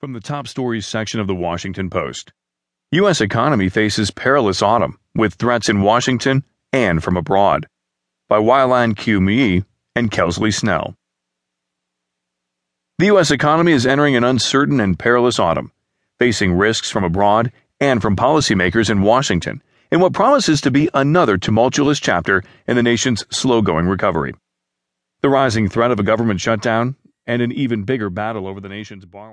From the top stories section of the Washington Post U.S. economy faces perilous autumn with threats in Washington and from abroad. By Ylan Q. Mui and Kelsey Snell. The U.S. economy is entering an uncertain and perilous autumn, facing risks from abroad and from policymakers in Washington in what promises to be another tumultuous chapter in the nation's slow going recovery. The rising threat of a government shutdown and an even bigger battle over the nation's borrowing.